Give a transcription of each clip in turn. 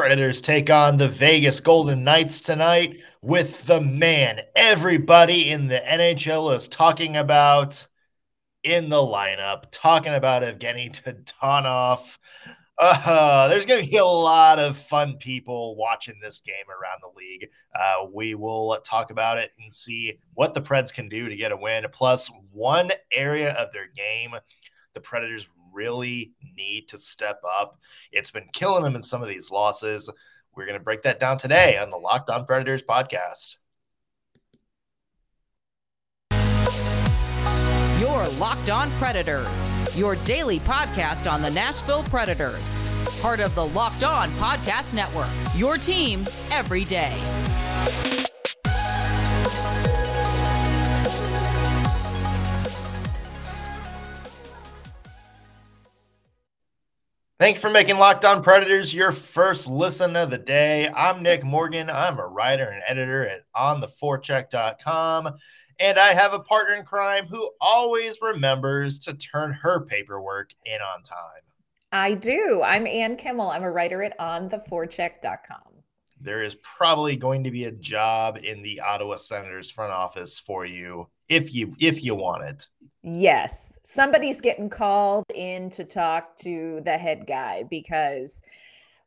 Predators take on the Vegas Golden Knights tonight with the man everybody in the NHL is talking about in the lineup, talking about Evgeny Dadonov. Uh, there's going to be a lot of fun people watching this game around the league. Uh, we will talk about it and see what the Preds can do to get a win. Plus, one area of their game the Predators really need to step up. It's been killing them in some of these losses. We're going to break that down today on the Locked On Predators podcast. Your Locked On Predators, your daily podcast on the Nashville Predators. Part of the Locked On Podcast Network, your team every day. Thank you for making Locked On Predators your first listen of the day. I'm Nick Morgan. I'm a writer and editor at ontheforecheck.com. And I have a partner in crime who always remembers to turn her paperwork in on time. I do. I'm Ann Kimmel. I'm a writer at ontheforecheck.com. There is probably going to be a job in the Ottawa Senators front office for you if you if you want it. Yes somebody's getting called in to talk to the head guy because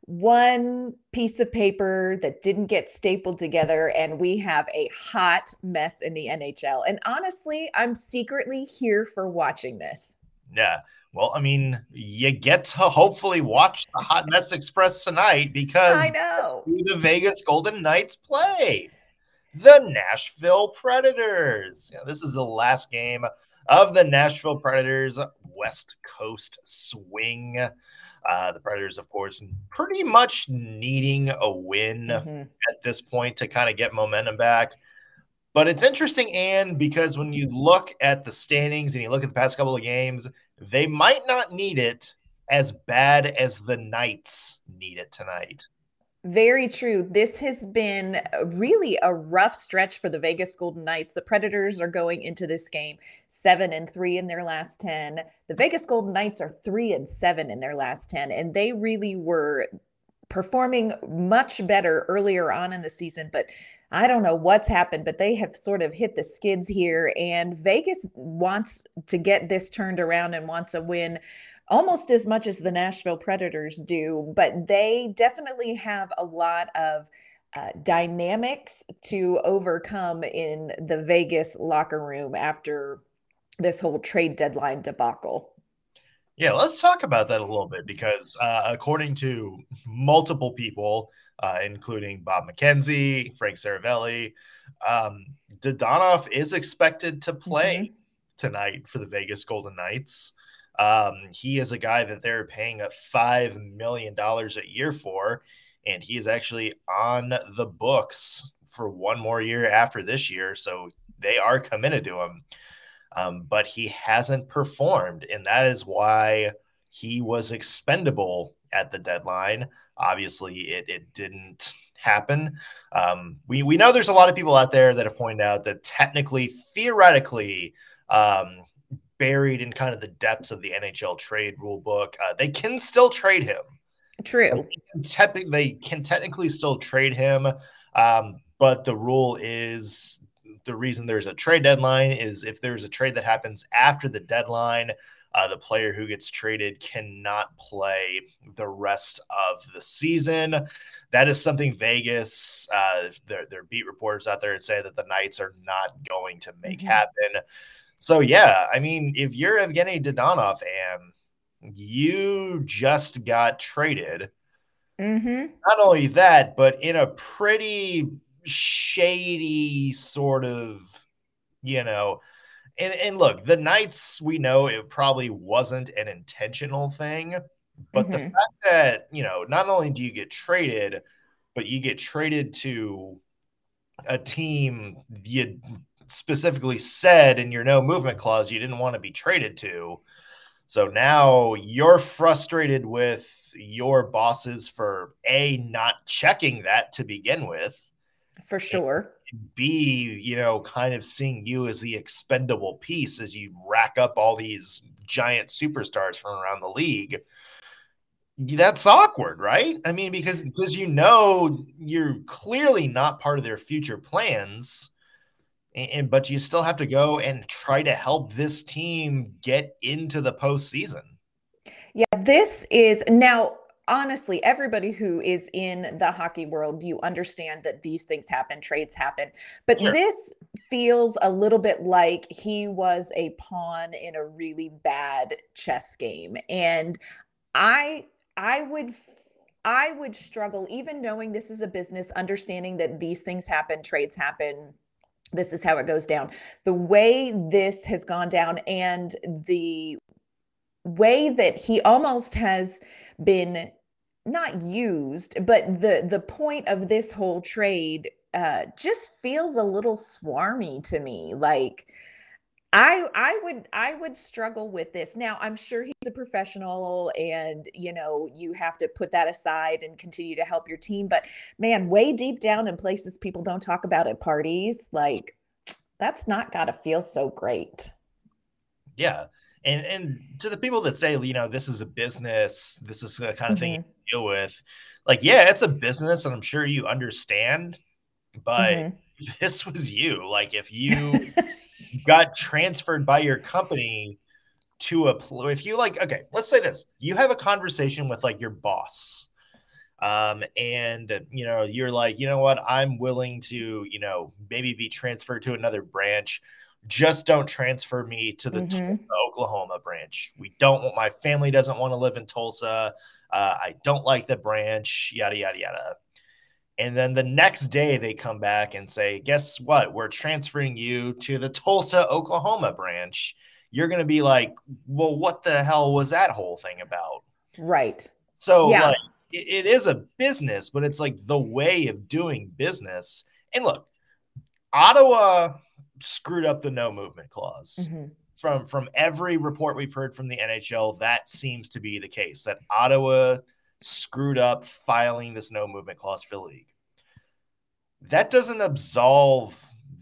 one piece of paper that didn't get stapled together and we have a hot mess in the NHL. And honestly, I'm secretly here for watching this. Yeah. Well, I mean, you get to hopefully watch the Hot Mess Express tonight because I know the Vegas Golden Knights play the Nashville Predators. Yeah, this is the last game of the Nashville Predators West Coast swing. Uh, the Predators, of course, pretty much needing a win mm-hmm. at this point to kind of get momentum back. But it's interesting, Ann, because when you look at the standings and you look at the past couple of games, they might not need it as bad as the Knights need it tonight. Very true. This has been uh, really a rough stretch for the Vegas Golden Knights. The Predators are going into this game seven and three in their last 10. The Vegas Golden Knights are three and seven in their last 10. And they really were performing much better earlier on in the season. But I don't know what's happened, but they have sort of hit the skids here. And Vegas wants to get this turned around and wants a win almost as much as the Nashville Predators do, but they definitely have a lot of uh, dynamics to overcome in the Vegas locker room after this whole trade deadline debacle. Yeah, let's talk about that a little bit because uh, according to multiple people, uh, including Bob McKenzie, Frank Seravalli, um, Dadonov is expected to play mm-hmm. tonight for the Vegas Golden Knights. Um, he is a guy that they're paying a five million dollars a year for, and he is actually on the books for one more year after this year. So they are committed to him. Um, but he hasn't performed, and that is why he was expendable at the deadline. Obviously, it, it didn't happen. Um, we, we know there's a lot of people out there that have pointed out that technically, theoretically, um, buried in kind of the depths of the NHL trade rule book. Uh, they can still trade him. True. They, they can technically still trade him, um, but the rule is the reason there's a trade deadline is if there's a trade that happens after the deadline, uh, the player who gets traded cannot play the rest of the season. That is something Vegas, uh, their, their beat reporters out there say that the Knights are not going to make mm-hmm. happen. So yeah, I mean, if you're Evgeny Dadonov and you just got traded, mm-hmm. not only that, but in a pretty shady sort of, you know, and and look, the Knights, we know it probably wasn't an intentional thing, but mm-hmm. the fact that you know, not only do you get traded, but you get traded to a team you specifically said in your no movement clause you didn't want to be traded to. So now you're frustrated with your bosses for A, not checking that to begin with. For sure. B, you know, kind of seeing you as the expendable piece as you rack up all these giant superstars from around the league. that's awkward, right? I mean, because because you know you're clearly not part of their future plans, and, and, but you still have to go and try to help this team get into the postseason. Yeah, this is now honestly, everybody who is in the hockey world, you understand that these things happen, trades happen. But sure. this feels a little bit like he was a pawn in a really bad chess game. And I I would I would struggle even knowing this is a business, understanding that these things happen, trades happen, this is how it goes down. The way this has gone down and the way that he almost has been not used, but the the point of this whole trade uh, just feels a little swarmy to me. Like I I would I would struggle with this. Now I'm sure he's a professional, and you know you have to put that aside and continue to help your team. But man, way deep down in places people don't talk about at parties, like that's not got to feel so great. Yeah, and and to the people that say you know this is a business this is the kind of mm-hmm. thing you mm-hmm. deal with like yeah it's a business and i'm sure you understand but mm-hmm. this was you like if you got transferred by your company to a if you like okay let's say this you have a conversation with like your boss um and you know you're like you know what i'm willing to you know maybe be transferred to another branch just don't transfer me to the mm-hmm. Oklahoma branch. We don't want my family doesn't want to live in Tulsa. Uh, I don't like the branch, yada, yada, yada. And then the next day they come back and say, guess what? We're transferring you to the Tulsa, Oklahoma branch. You're going to be like, well, what the hell was that whole thing about? Right. So, yeah. like, it, it is a business, but it's like the way of doing business. And look, Ottawa screwed up the no movement clause. Mm-hmm. From from every report we've heard from the NHL, that seems to be the case. That Ottawa screwed up filing this no movement clause for the league. That doesn't absolve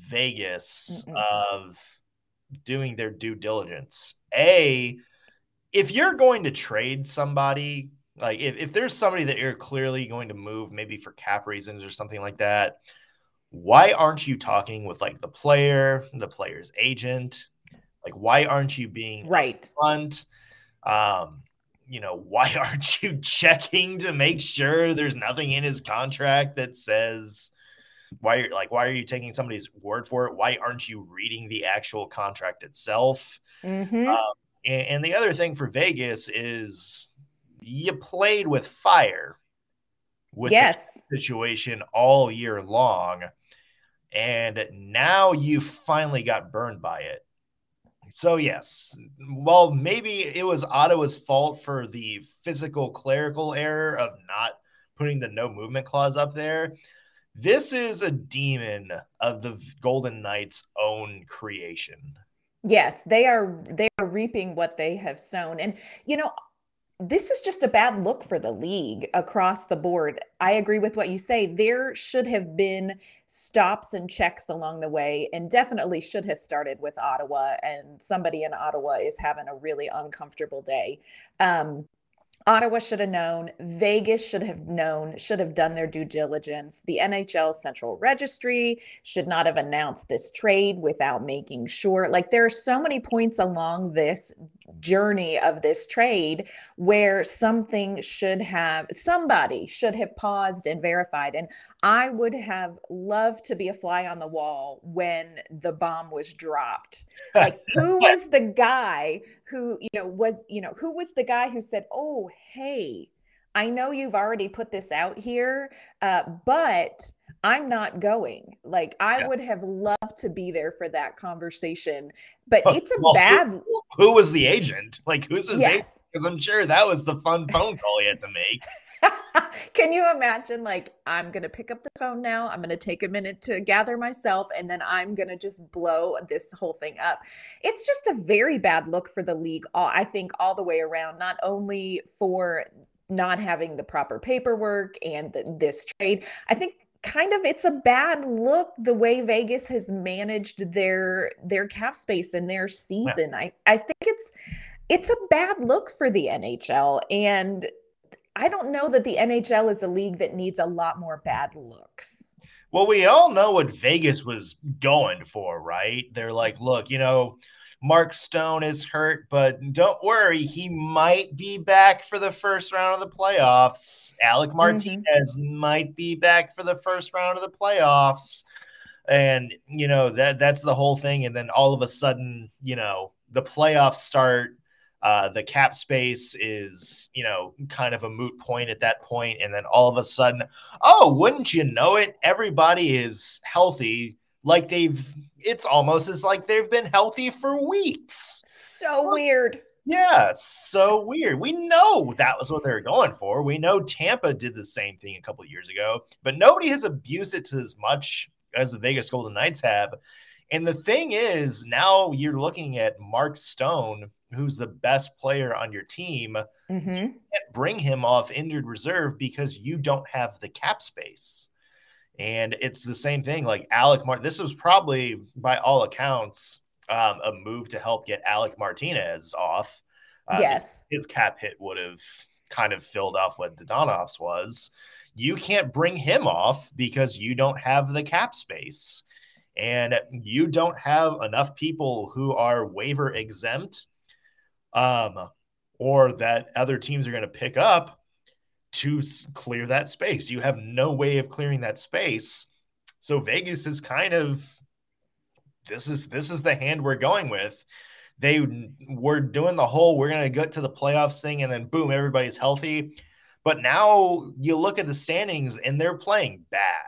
Vegas Mm-mm. of doing their due diligence. A, if you're going to trade somebody, like if, if there's somebody that you're clearly going to move, maybe for cap reasons or something like that, why aren't you talking with like the player, the player's agent? Like, why aren't you being right front? Um, you know, why aren't you checking to make sure there's nothing in his contract that says why like why are you taking somebody's word for it? Why aren't you reading the actual contract itself? Mm-hmm. Um, and, and the other thing for Vegas is you played with fire with yes. situation all year long and now you finally got burned by it. So yes, well maybe it was Ottawa's fault for the physical clerical error of not putting the no movement clause up there. This is a demon of the Golden Knights' own creation. Yes, they are they are reaping what they have sown. And you know, this is just a bad look for the league across the board. I agree with what you say. There should have been stops and checks along the way, and definitely should have started with Ottawa. And somebody in Ottawa is having a really uncomfortable day. Um, Ottawa should have known. Vegas should have known, should have done their due diligence. The NHL Central Registry should not have announced this trade without making sure. Like, there are so many points along this journey of this trade where something should have, somebody should have paused and verified. And I would have loved to be a fly on the wall when the bomb was dropped. Like, who was the guy who, you know, was, you know, who was the guy who said, oh, hey, I know you've already put this out here, uh, but I'm not going. Like, I yeah. would have loved to be there for that conversation, but it's a well, bad. Who, who, was the agent? Like, who's his yes. agent? Because I'm sure that was the fun phone call he had to make. Can you imagine? Like, I'm going to pick up the phone now. I'm going to take a minute to gather myself, and then I'm going to just blow this whole thing up. It's just a very bad look for the league, I think, all the way around, not only for not having the proper paperwork and the, this trade. I think kind of it's a bad look the way Vegas has managed their their cap space in their season. Yeah. I I think it's it's a bad look for the NHL and I don't know that the NHL is a league that needs a lot more bad looks. Well, we all know what Vegas was going for, right? They're like, look, you know, Mark Stone is hurt, but don't worry, he might be back for the first round of the playoffs. Alec mm-hmm. Martinez mm-hmm. might be back for the first round of the playoffs. And you know, that that's the whole thing. And then all of a sudden, you know, the playoffs start uh, the cap space is, you know, kind of a moot point at that point. and then all of a sudden, oh, wouldn't you know it? Everybody is healthy, like they've. It's almost as like they've been healthy for weeks. So weird. Yeah, so weird. We know that was what they were going for. We know Tampa did the same thing a couple years ago, but nobody has abused it to as much as the Vegas Golden Knights have. And the thing is, now you're looking at Mark Stone who's the best player on your team, mm-hmm. you can't bring him off injured reserve because you don't have the cap space. And it's the same thing. Like Alec Martin, this was probably, by all accounts, um, a move to help get Alec Martinez off. Uh, yes, his cap hit would have kind of filled off what Dadonov's was. You can't bring him off because you don't have the cap space, and you don't have enough people who are waiver exempt um, or that other teams are going to pick up to clear that space. You have no way of clearing that space. So Vegas is kind of this is this is the hand we're going with. They were doing the whole we're going to get to the playoffs thing and then boom everybody's healthy. But now you look at the standings and they're playing bad.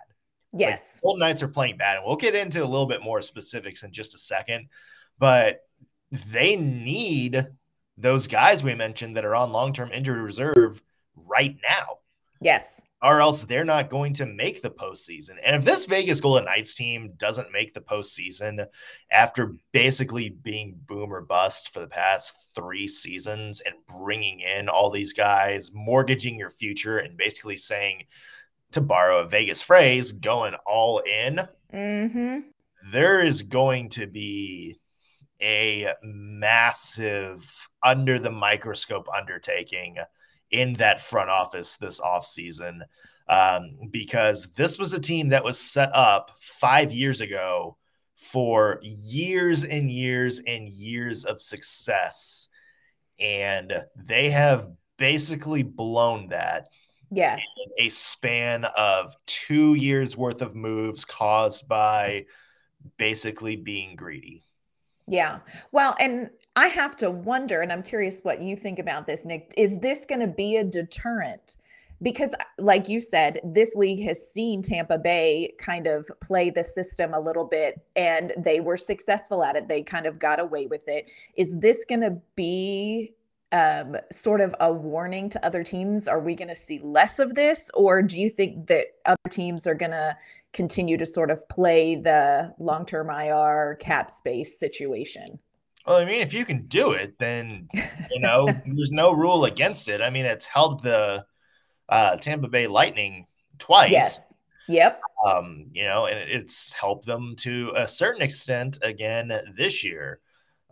Yes. Like, Golden Knights are playing bad and we'll get into a little bit more specifics in just a second, but they need those guys we mentioned that are on long term injury reserve right now. Yes. Or else they're not going to make the postseason. And if this Vegas Golden Knights team doesn't make the postseason after basically being boom or bust for the past three seasons and bringing in all these guys, mortgaging your future, and basically saying, to borrow a Vegas phrase, going all in, mm-hmm. there is going to be a massive under the microscope undertaking in that front office this offseason um, because this was a team that was set up five years ago for years and years and years of success. And they have basically blown that. Yeah. a span of two years worth of moves caused by basically being greedy. Yeah. Well, and I have to wonder, and I'm curious what you think about this, Nick. Is this going to be a deterrent? Because, uh, like you said, this league has seen Tampa Bay kind of play the system a little bit, and they were successful at it. They kind of got away with it. Is this going to be um, sort of a warning to other teams? Are we going to see less of this, or do you think that other teams are going to continue to sort of play the long term IR cap space situation? Well, I mean, if you can do it, then you know there's no rule against it. I mean, it's helped the uh, Tampa Bay Lightning twice. Yes. Yep. Um, you know, and it's helped them to a certain extent again this year.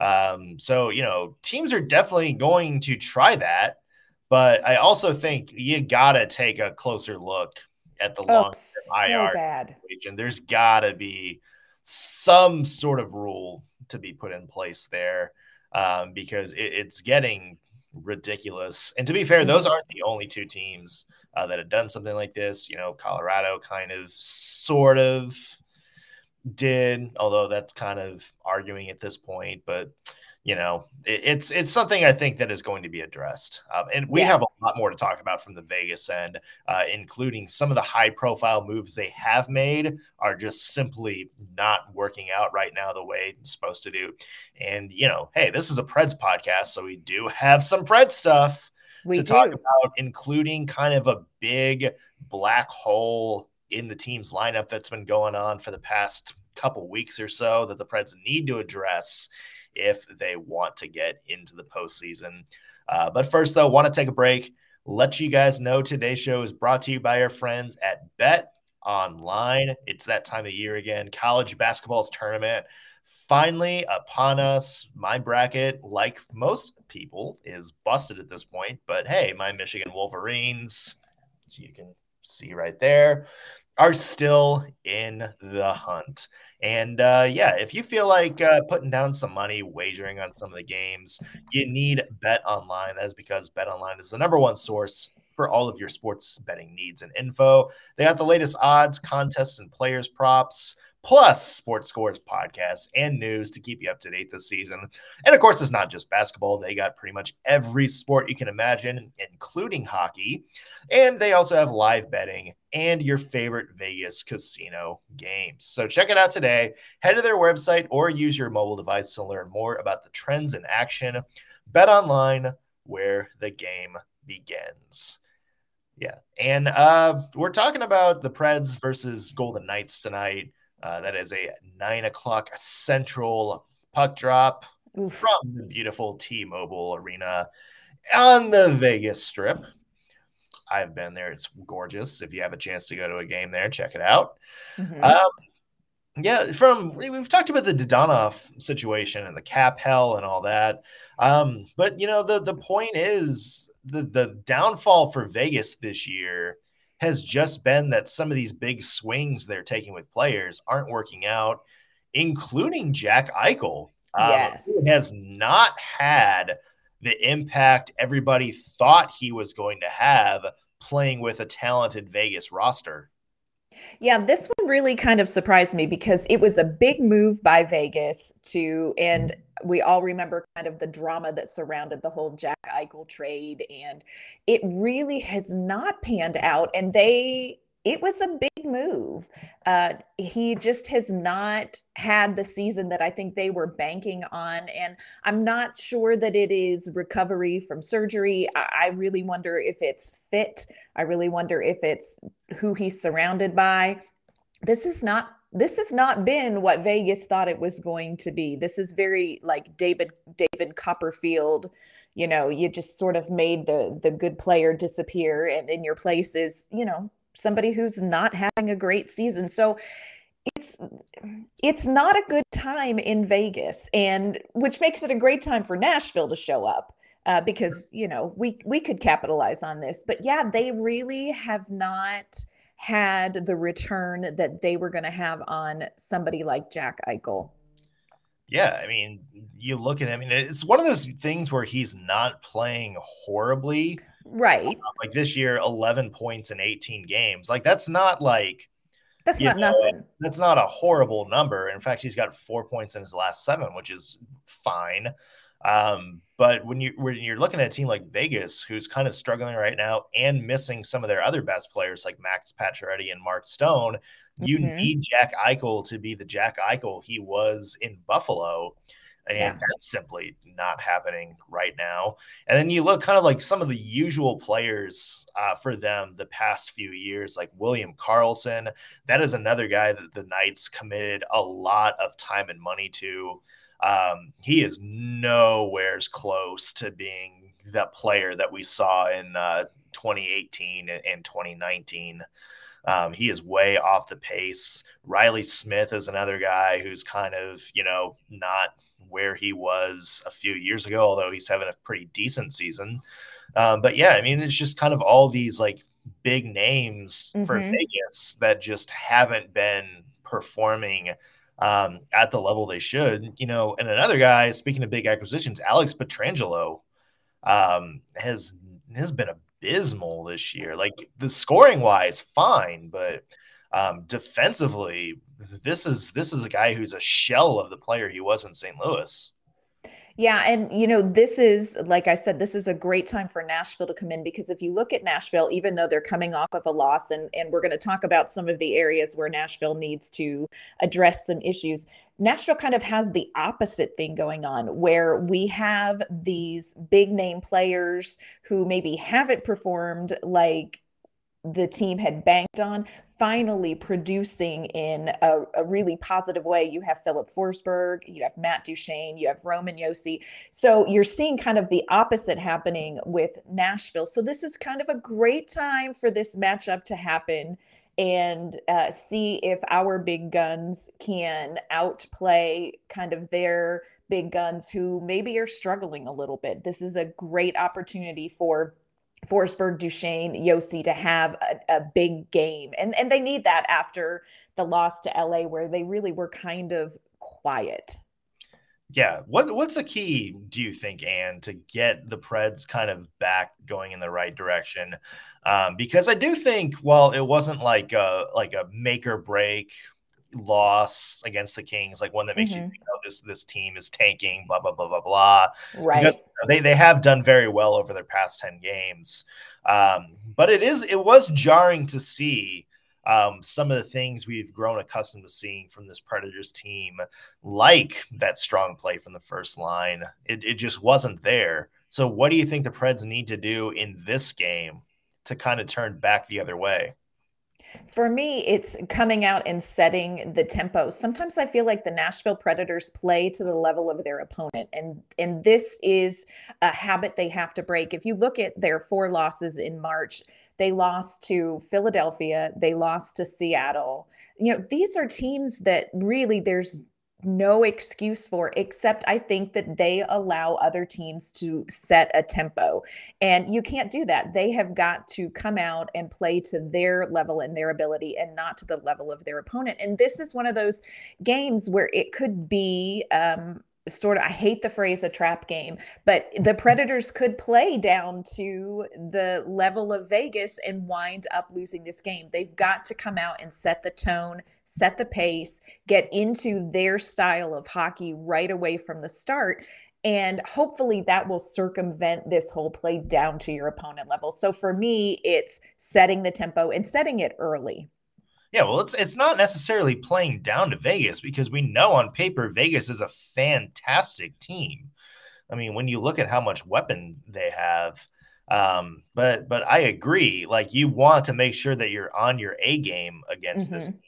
Um, so you know, teams are definitely going to try that, but I also think you gotta take a closer look at the oh, long so IR bad. situation. There's got to be some sort of rule to be put in place there um, because it, it's getting ridiculous. And to be fair, those aren't the only two teams uh, that have done something like this. You know, Colorado kind of, sort of did, although that's kind of arguing at this point. But you know, it, it's it's something I think that is going to be addressed, um, and we yeah. have a lot more to talk about from the Vegas end, uh, including some of the high profile moves they have made are just simply not working out right now the way it's supposed to do. And you know, hey, this is a Preds podcast, so we do have some Pred stuff we to do. talk about, including kind of a big black hole in the team's lineup that's been going on for the past couple weeks or so that the Preds need to address if they want to get into the postseason. Uh, but first, though, want to take a break. Let you guys know today's show is brought to you by our friends at Bet Online. It's that time of year again. College basketball's tournament finally upon us. My bracket, like most people, is busted at this point. But hey, my Michigan Wolverines, as you can see right there, are still in the hunt. And uh, yeah, if you feel like uh, putting down some money, wagering on some of the games, you need Bet Online. That's because Bet Online is the number one source for all of your sports betting needs and info. They got the latest odds, contests, and players props plus sports scores podcasts and news to keep you up to date this season. And of course, it's not just basketball. They got pretty much every sport you can imagine, including hockey. And they also have live betting and your favorite Vegas casino games. So check it out today. Head to their website or use your mobile device to learn more about the trends in action. Bet online where the game begins. Yeah. And uh, we're talking about the Preds versus Golden Knights tonight. Uh, that is a nine o'clock central puck drop Oof. from the beautiful T Mobile Arena on the Vegas Strip. I've been there. It's gorgeous. If you have a chance to go to a game there, check it out. Mm-hmm. Um, yeah, from we've talked about the Dadonov situation and the cap hell and all that. Um, but you know, the the point is the the downfall for Vegas this year has just been that some of these big swings they're taking with players aren't working out, including Jack Eichel. Um, yes. has not had the impact everybody thought he was going to have playing with a talented Vegas roster. Yeah, this really kind of surprised me because it was a big move by Vegas to, and we all remember kind of the drama that surrounded the whole Jack Eichel trade, and it really has not panned out. And they it was a big move. Uh, he just has not had the season that I think they were banking on. And I'm not sure that it is recovery from surgery. I, I really wonder if it's fit. I really wonder if it's who he's surrounded by. This is not this has not been what Vegas thought it was going to be. This is very like David David Copperfield you know you just sort of made the the good player disappear and in your place is you know somebody who's not having a great season. So it's it's not a good time in Vegas, and which makes it a great time for Nashville to show up. Uh, because you know we we could capitalize on this, but yeah, they really have not had the return that they were going to have on somebody like Jack Eichel. Yeah, I mean, you look at him, I mean, it's one of those things where he's not playing horribly, Right. Uh, like this year, 11 points in 18 games. Like that's not like that's not know, nothing. That's not a horrible number. In fact, he's got four points in his last seven, which is fine. Um, but when you when you're looking at a team like Vegas, who's kind of struggling right now and missing some of their other best players like Max Pacioretty and Mark Stone, you mm-hmm. need Jack Eichel to be the Jack Eichel he was in Buffalo. And yeah. that's simply not happening right now. And then you look kind of like some of the usual players uh, for them the past few years, like William Karlsson. That is another guy that the Knights committed a lot of time and money to. Um, he is nowhere's close to being the player that we saw in uh, 2018 and 2019. Um, he is way off the pace. Riley Smith is another guy who's kind of, you know, not where he was a few years ago, although he's having a pretty decent season. Um, but yeah, I mean, it's just kind of all these like big names mm-hmm. for Vegas that just haven't been performing um, at the level they should. You know, and another guy, speaking of big acquisitions, Alex Pietrangelo um, has has been abysmal this year. Like the scoring wise, fine, but um, defensively, this is this is a guy who's a shell of the player he was in St. Louis. Yeah, and you know, this is like I said, this is a great time for Nashville to come in because if you look at Nashville, even though they're coming off of a loss, and and we're going to talk about some of the areas where Nashville needs to address some issues. Nashville kind of has the opposite thing going on where we have these big name players who maybe haven't performed like the team had banked on finally producing in a, a, really positive way. You have Filip Forsberg, you have Matt Duchene, you have Roman Josi. So you're seeing kind of the opposite happening with Nashville. So this is kind of a great time for this matchup to happen. and uh, see if our big guns can outplay kind of their big guns who maybe are struggling a little bit. This is a great opportunity for Forsberg, Duchene, Josi to have a, a, big game. And, and they need that after the loss to LA, where they really were kind of quiet. Yeah. What what's the key, do you think, Ann, to get the Preds kind of back going in the right direction? Um, because I do think, well, it wasn't like a like a make or break loss against the Kings, like one that makes mm-hmm. you think, oh, this this team is tanking, blah blah blah blah blah. Right. Because they they have done very well over their past ten games, um, but it is it was jarring to see um, some of the things we've grown accustomed to seeing from this Predators team, like that strong play from the first line. It it just wasn't there. So, what do you think the Preds need to do in this game to kind of turn back the other way? For me, it's coming out and setting the tempo. Sometimes I feel like the Nashville Predators play to the level of their opponent, and and this is a habit they have to break. If you look at their four losses in March, they lost to Philadelphia, they lost to Seattle. You know, these are teams that really there's no excuse for except I think that they allow other teams to set a tempo. And you can't do that. They have got to come out and play to their level and their ability and not to the level of their opponent. And this is one of those games where it could be um, sort of I hate the phrase a trap game, but the Predators could play down to the level of Vegas and wind up losing this game. They've got to come out and set the tone, set the pace, get into their style of hockey right away from the start. And hopefully that will circumvent this whole play down to your opponent level. So for me, it's setting the tempo and setting it early. Yeah, well, it's it's not necessarily playing down to Vegas because we know on paper Vegas is a fantastic team. I mean, when you look at how much weapon they have, um, but but I agree. Like you want to make sure that you're on your A game against mm-hmm. this team.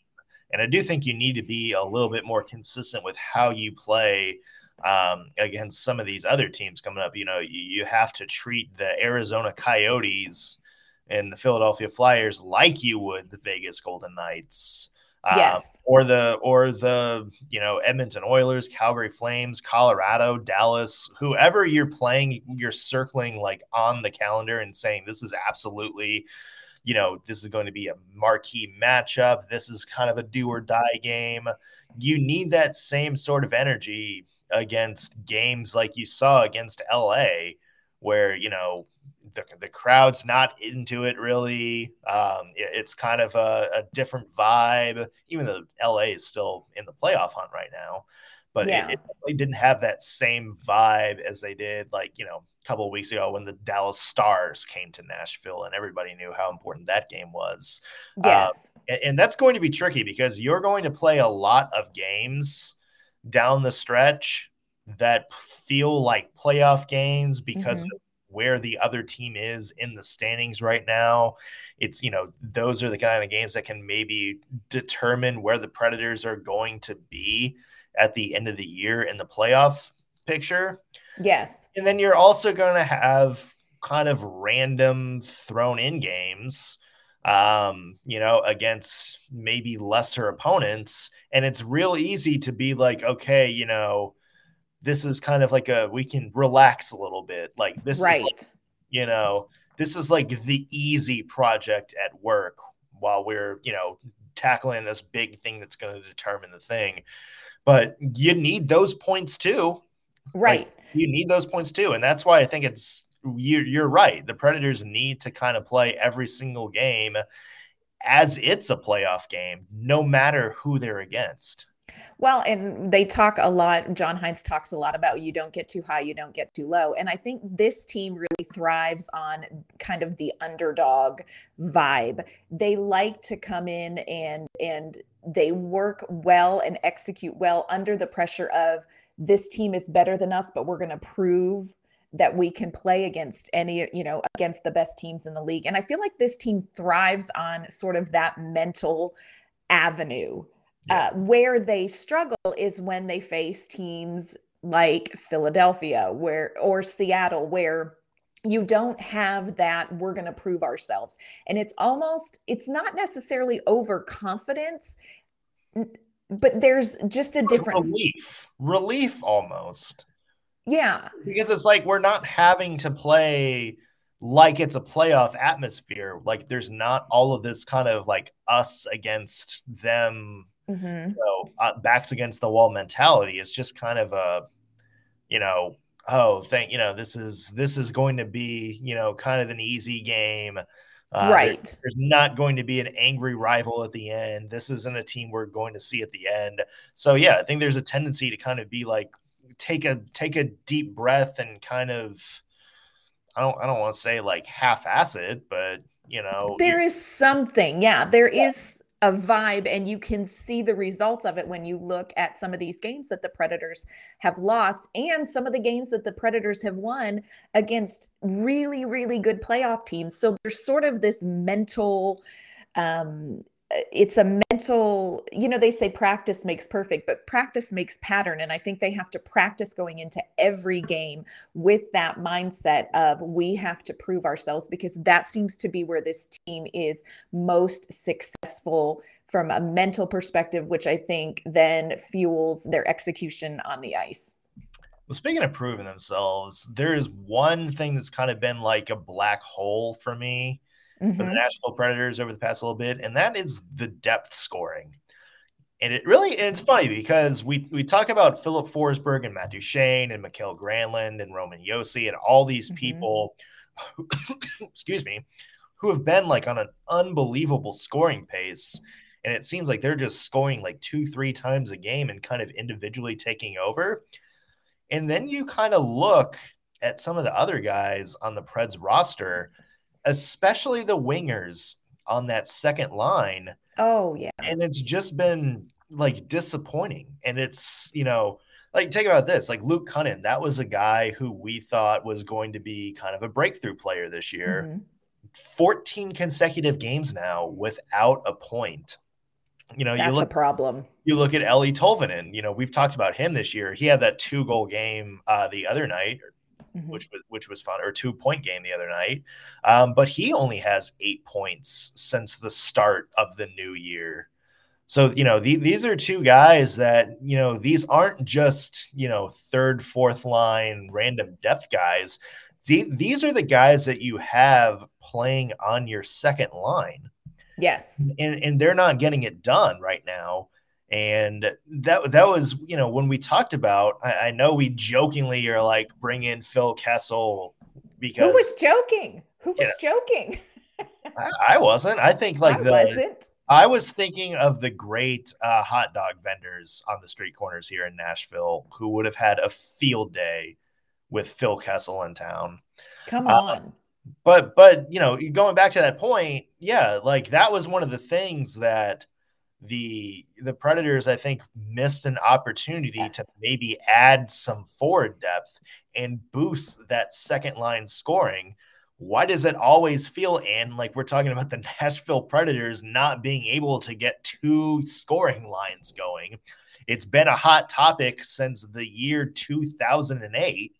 And I do think you need to be a little bit more consistent with how you play um, against some of these other teams coming up. You know, you, you have to treat the Arizona Coyotes and the Philadelphia Flyers like you would the Vegas Golden Knights. Um, yes. or the or the you know Edmonton Oilers, Calgary Flames, Colorado, Dallas, whoever you're playing, you're circling like on the calendar and saying this is absolutely, you know, this is going to be a marquee matchup. This is kind of a do or die game. You need that same sort of energy against games like you saw against LA, where you know the, the crowd's not into it really. Um, it, it's kind of a, a, different vibe, even though LA is still in the playoff hunt right now. But yeah. it, it didn't have that same vibe as they did, like, you know, a couple of weeks ago when the Dallas Stars came to Nashville and everybody knew how important that game was. Yes. Um, and, and that's going to be tricky because you're going to play a lot of games down the stretch that feel like playoff games because mm-hmm. of where the other team is in the standings right now. It's, you know, those are the kind of games that can maybe determine where the Predators are going to be at the end of the year in the playoff picture. Yes. And then you're also going to have kind of random thrown in games um, you know, against maybe lesser opponents. And it's real easy to be like, okay, you know, this is kind of like a we can relax a little bit. Like this right. is like, you know, this is like the easy project at work while we're, you know, tackling this big thing that's going to determine the thing. But you need those points too. Right. Like, you need those points too. And that's why I think it's you're, you're right. The Predators need to kind of play every single game as it's a playoff game, no matter who they're against. Well, and they talk a lot. John Hynes talks a lot about you don't get too high, you don't get too low. And I think this team really thrives on kind of the underdog vibe. They like to come in and and they work well and execute well under the pressure of this team is better than us, but we're going to prove that we can play against any, you know, against the best teams in the league. And I feel like this team thrives on sort of that mental avenue yeah. Uh, where they struggle is when they face teams like Philadelphia, where or Seattle, where you don't have that we're going to prove ourselves. And it's almost it's not necessarily overconfidence but there's just a different relief relief almost. Yeah. Because it's like we're not having to play like it's a playoff atmosphere. Like there's not all of this kind of like us against them mm-hmm. know, uh, backs against the wall mentality it's just kind of a you know oh thank you know this is this is going to be you know kind of an easy game. Uh, right. there, there's not going to be an angry rival at the end. This isn't a team we're going to see at the end. So yeah i think there's a tendency to kind of be like take a take a deep breath and kind of i don't i don't want to say like half-ass it but you know there is something. Yeah there yeah. is a vibe and you can see the results of it when you look at some of these games that the predators have lost and some of the games that the predators have won against really really good playoff teams. So there's sort of this mental um it's a mental you know they say practice makes perfect but practice makes pattern and i think they have to practice going into every game with that mindset of we have to prove ourselves because that seems to be where this team is most successful from a mental perspective which i think then fuels their execution on the ice. Well, speaking of proving themselves, there is one thing that's kind of been like a black hole for me mm-hmm. for the mm-hmm. Nashville Predators over the past little bit, and that is the depth scoring. And it really and it's funny because we we talk about Filip Forsberg and Matt Duchene and Mikael Granlund and Roman Josi and all these mm-hmm. people, excuse me, who have been like on an unbelievable scoring pace. And it seems like they're just scoring like two, three times a game and kind of individually taking over. And then you kind of look at some of the other guys on the Preds roster especially the wingers on that second line. Oh, yeah. And it's just been like disappointing. And it's, you know, like take about this like Luke Kunin, that was a guy who we thought was going to be kind of a breakthrough player this year. Mm-hmm. 14 consecutive games now without a point. You know, That's you look a problem. You look at Eeli Tolvanen. You know, we've talked about him this year. He had that two goal game uh, the other night, mm-hmm. which was which was fun, or two point game the other night. Um, but he only has eight points since the start of the new year. So you know the, these are two guys that you know these aren't just you know third, fourth line random depth guys. The, these are the guys that you have playing on your second line. Yes, and and they're not getting it done right now. And that that was, you know, when we talked about, I, I know we jokingly are like bring in Phil Kessel because who was joking? Who was joking? I, I, wasn't. I think like I the wasn't. I was thinking of the great uh, hot dog vendors on the street corners here in Nashville who would have had a field day with Phil Kessel in town. Come uh, on. But but you know, going back to that point, yeah, like that was one of the things that the the Predators, I think, missed an opportunity yes. to maybe add some forward depth and boost that second line scoring. Why does it always feel, and like we're talking about the Nashville Predators not being able to get two scoring lines going? It's been a hot topic since the year 2008.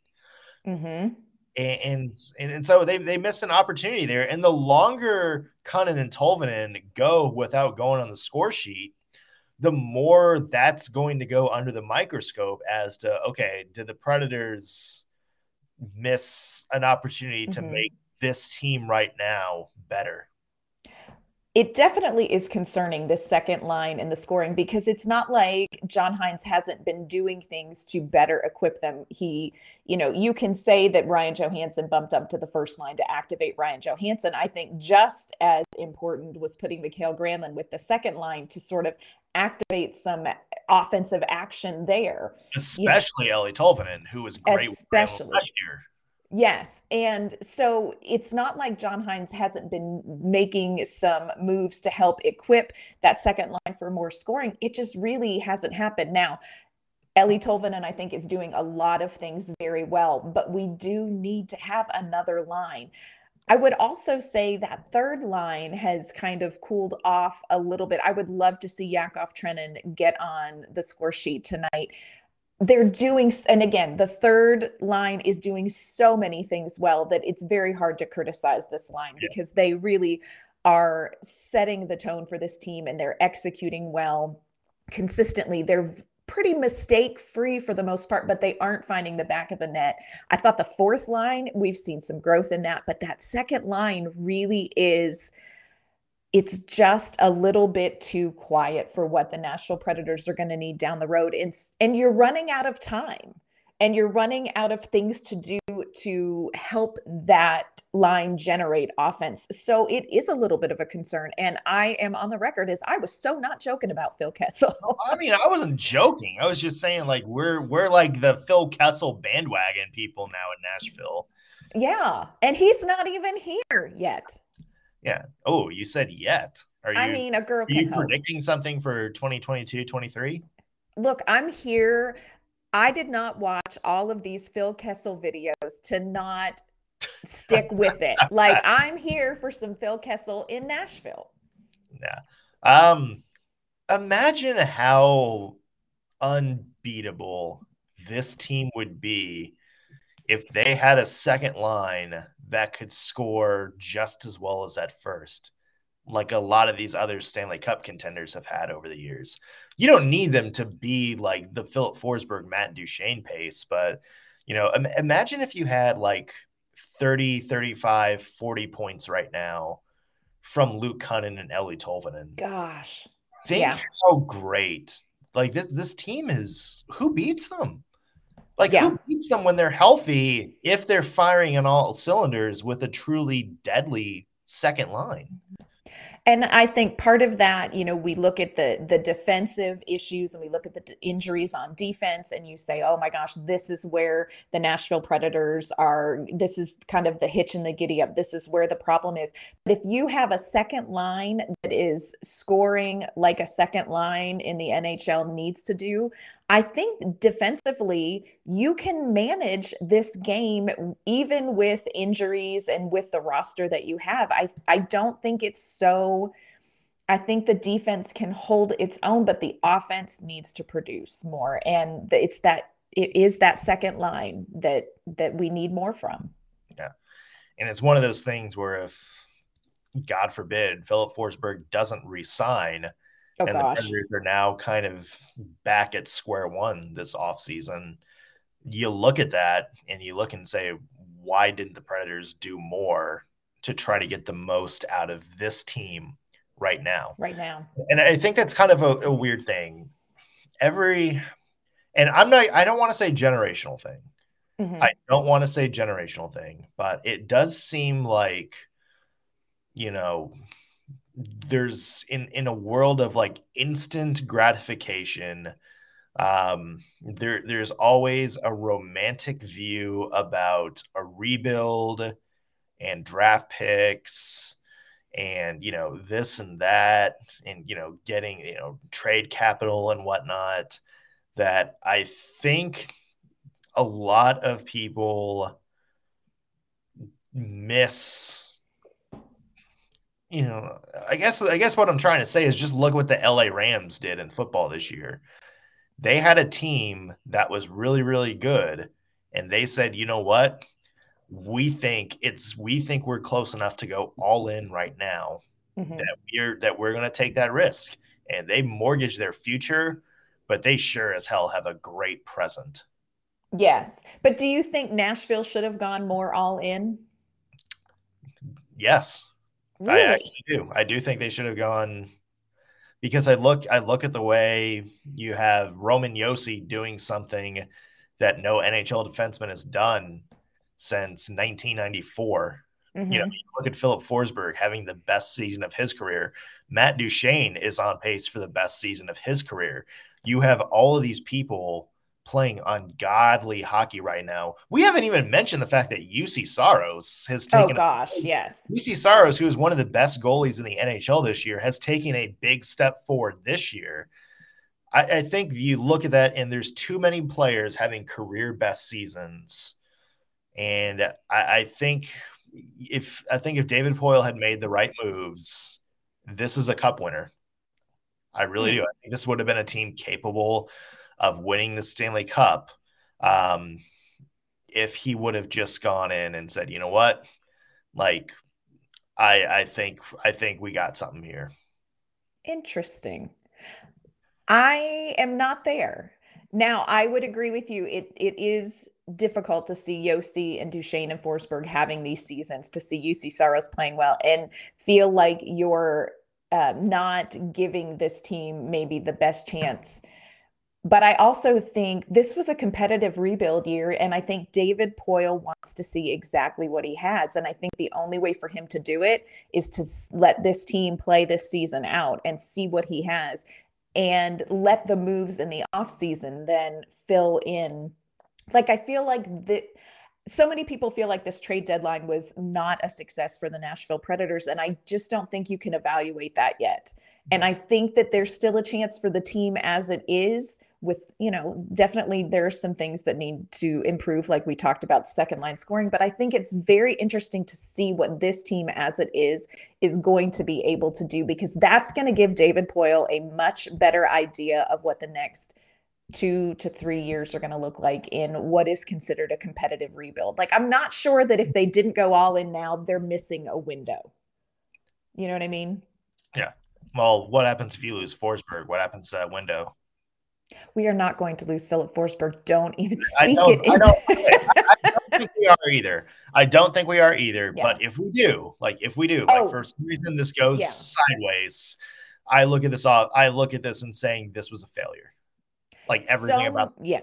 Mm-hmm and and, and so they they missed an opportunity there. And the longer Kunin and Tolvanen go without going on the score sheet, the more that's going to go under the microscope as to okay, did the Predators miss an opportunity mm-hmm. to make this team right now better? It definitely is concerning the second line in the scoring because it's not like John Hynes hasn't been doing things to better equip them. He, you know, you can say that Ryan Johansen bumped up to the first line to activate Ryan Johansen. I think just as important was putting Mikael Granlund with the second line to sort of activate some offensive action there. Especially you know, Eeli Tolvanen, who was great especially. last year. Yes. And so it's not like John Hynes hasn't been making some moves to help equip that second line for more scoring. It just really hasn't happened. Now, Eeli Tolvanen, I think, is doing a lot of things very well, but we do need to have another line. I would also say that third line has kind of cooled off a little bit. I would love to see Yakov Trenin get on the score sheet tonight they're doing and again the third line is doing so many things well that it's very hard to criticize this line yeah. because they really are setting the tone for this team and they're executing well consistently they're pretty mistake free for the most part but they aren't finding the back of the net i thought the fourth line we've seen some growth in that but that second line really is it's just a little bit too quiet for what the Nashville Predators are going to need down the road. And, and you're running out of time and you're running out of things to do to help that line generate offense. So it is a little bit of a concern. And I am on the record as I was so not joking about Phil Kessel. I mean, I wasn't joking. I was just saying like we're we're like the Phil Kessel bandwagon people now in Nashville. Yeah. And he's not even here yet. Yeah. Oh, you said yet. Are you, I mean, a girl. Are you predicting something for 2022, 23? Look, I'm here. I did not watch all of these Phil Kessel videos to not stick with it. like I'm here for some Phil Kessel in Nashville. Yeah. Um imagine how unbeatable this team would be if they had a second line that could score just as well as at first, like a lot of these other Stanley Cup contenders have had over the years. You don't need them to be like the Filip Forsberg, Matt Duchene pace, but you know, Im- imagine if you had like 30, 35, 40 points right now from Luke Kunin and Eeli Tolvanen. Gosh. Think yeah. how great. Like this, this team is who beats them? Like yeah. who beats them when they're healthy if they're firing on all cylinders with a truly deadly second line? And I think part of that, you know, we look at the the defensive issues and we look at the d- injuries on defense, and you say, "Oh my gosh, this is where the Nashville Predators are. This is kind of the hitch and the giddy up. This is where the problem is." But if you have a second line that is scoring like a second line in the NHL needs to do, I think defensively, you can manage this game even with injuries and with the roster that you have. I, I don't think it's so. I think the defense can hold its own, but the offense needs to produce more. And it's that it is that second line that that we need more from. Yeah. And it's one of those things where if God forbid Filip Forsberg doesn't resign, Oh, and gosh. the Predators are now kind of back at square one this offseason. You look at that and you look and say, why didn't the Predators do more to try to get the most out of this team right now? Right now. And I think that's kind of a, a weird thing. Every, and I'm not, I don't want to say generational thing. Mm-hmm. I don't want to say generational thing, but it does seem like, you know, there's in in a world of like instant gratification um there there's always a romantic view about a rebuild and draft picks and you know this and that and you know getting you know trade capital and whatnot that i think a lot of people miss you know, I guess I guess what I'm trying to say is just look what the LA Rams did in football this year. They had a team that was really really good and they said, "You know what? We think it's we think we're close enough to go all in right now mm-hmm. that we're that we're going to take that risk." And they mortgage their future, but they sure as hell have a great present. Yes. But do you think Nashville should have gone more all in? Yes. Really? I actually do. I do think they should have gone because I look I look at the way you have Roman Josi doing something that no NHL defenseman has done since 1994. Mm-hmm. You know, you look at Filip Forsberg having the best season of his career. Matt Duchene is on pace for the best season of his career. You have all of these people playing ungodly hockey right now. We haven't even mentioned the fact that Juuse Saros has oh, taken. Oh gosh, yes. Juuse Saros, who is one of the best goalies in the NHL this year, has taken a big step forward this year. I, I think you look at that, and there's too many players having career best seasons, and I, I think if I think if David Poile had made the right moves, this is a cup winner. I really hmm. do. I think this would have been a team capable of winning the Stanley Cup. Um, if he would have just gone in and said, you know what, like I I think I think we got something here. Interesting. I am not there. Now, I would agree with you. It it is difficult to see Josi and Duchene and Forsberg having these seasons, to see Juuse Saros playing well and feel like you're uh, not giving this team maybe the best chance but I also think this was a competitive rebuild year. And I think David Poile wants to see exactly what he has. And I think the only way for him to do it is to let this team play this season out and see what he has and let the moves in the offseason then fill in. Like, I feel like the so many people feel like this trade deadline was not a success for the Nashville Predators. And I just don't think you can evaluate that yet. And I think that there's still a chance for the team as it is with you know definitely there are some things that need to improve like we talked about second line scoring but i think it's very interesting to see what this team as it is is going to be able to do because that's going to give david poile a much better idea of what the next two to three years are going to look like in what is considered a competitive rebuild. Like i'm not sure that if they didn't go all in now they're missing a window. You know what i mean? Yeah. Well what happens if you lose forsberg? What happens to that window we are not going to lose Filip Forsberg. Don't even speak I it. I don't, I don't, think we are either. I don't think we are either. Yeah. But if we do, like if we do, oh, like for some reason this goes yeah. sideways, I look at this off. I look at this and saying this was a failure. Like everything so, about yeah.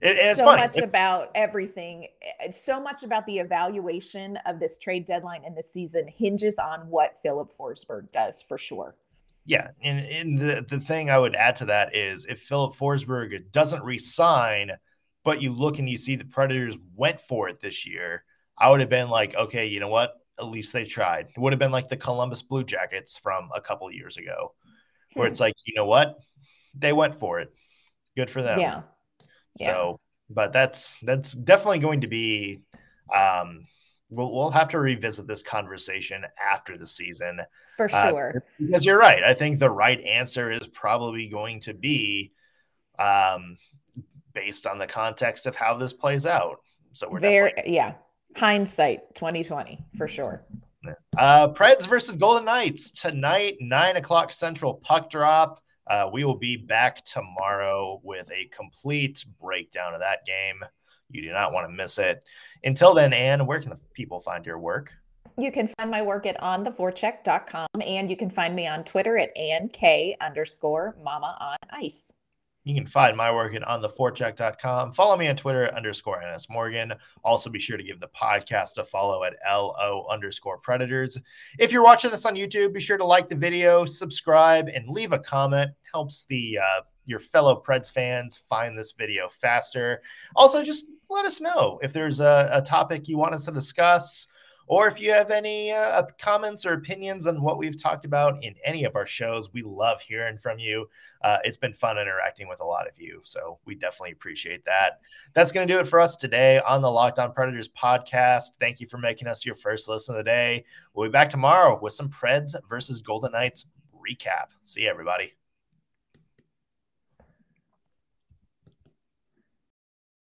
It, it's so funny. much about everything. Eh, eh, so much about the evaluation of this trade deadline and the season hinges on what Filip Forsberg does for sure. Yeah, and, and the, the thing I would add to that is if Filip Forsberg doesn't resign, but you look and you see the Predators went for it this year, I would have been like, okay, you know what? At least they tried. It would have been like the Columbus Blue Jackets from a couple years ago, where hmm. it's like, you know what? They went for it. Good for them. Yeah. yeah. So, but that's that's definitely going to be um we'll we'll have to revisit this conversation after the season for uh, sure. Uh, because you're right. I think the right answer is probably going to be um, based on the context of how this plays out. So we're very yeah. Hindsight 2020 for sure. Uh, Preds versus Golden Knights tonight, nine o'clock Central puck drop. Uh, we will be back tomorrow with a complete breakdown of that game. You do not want to miss it. Until then, Ann, where can the people find your work? You can find my work at ontheforecheck.com and you can find me on Twitter at Ann K underscore mama on ice. You can find my work at ontheforecheck.com. Follow me on Twitter at underscore NS Morgan. Also, be sure to give the podcast a follow at LO underscore predators. If you're watching this on YouTube, be sure to like the video, subscribe, and leave a comment. Helps the uh, your fellow Preds fans find this video faster. Also, just let us know if there's a, a topic you want us to discuss or if you have any uh, comments or opinions on what we've talked about in any of our shows, we love hearing from you. Uh, it's been fun interacting with a lot of you. So we definitely appreciate that. That's going to do it for us today on the Locked On Predators podcast. Thank you for making us your first listen of the day. We'll be back tomorrow with some Preds versus Golden Knights recap. See you, everybody.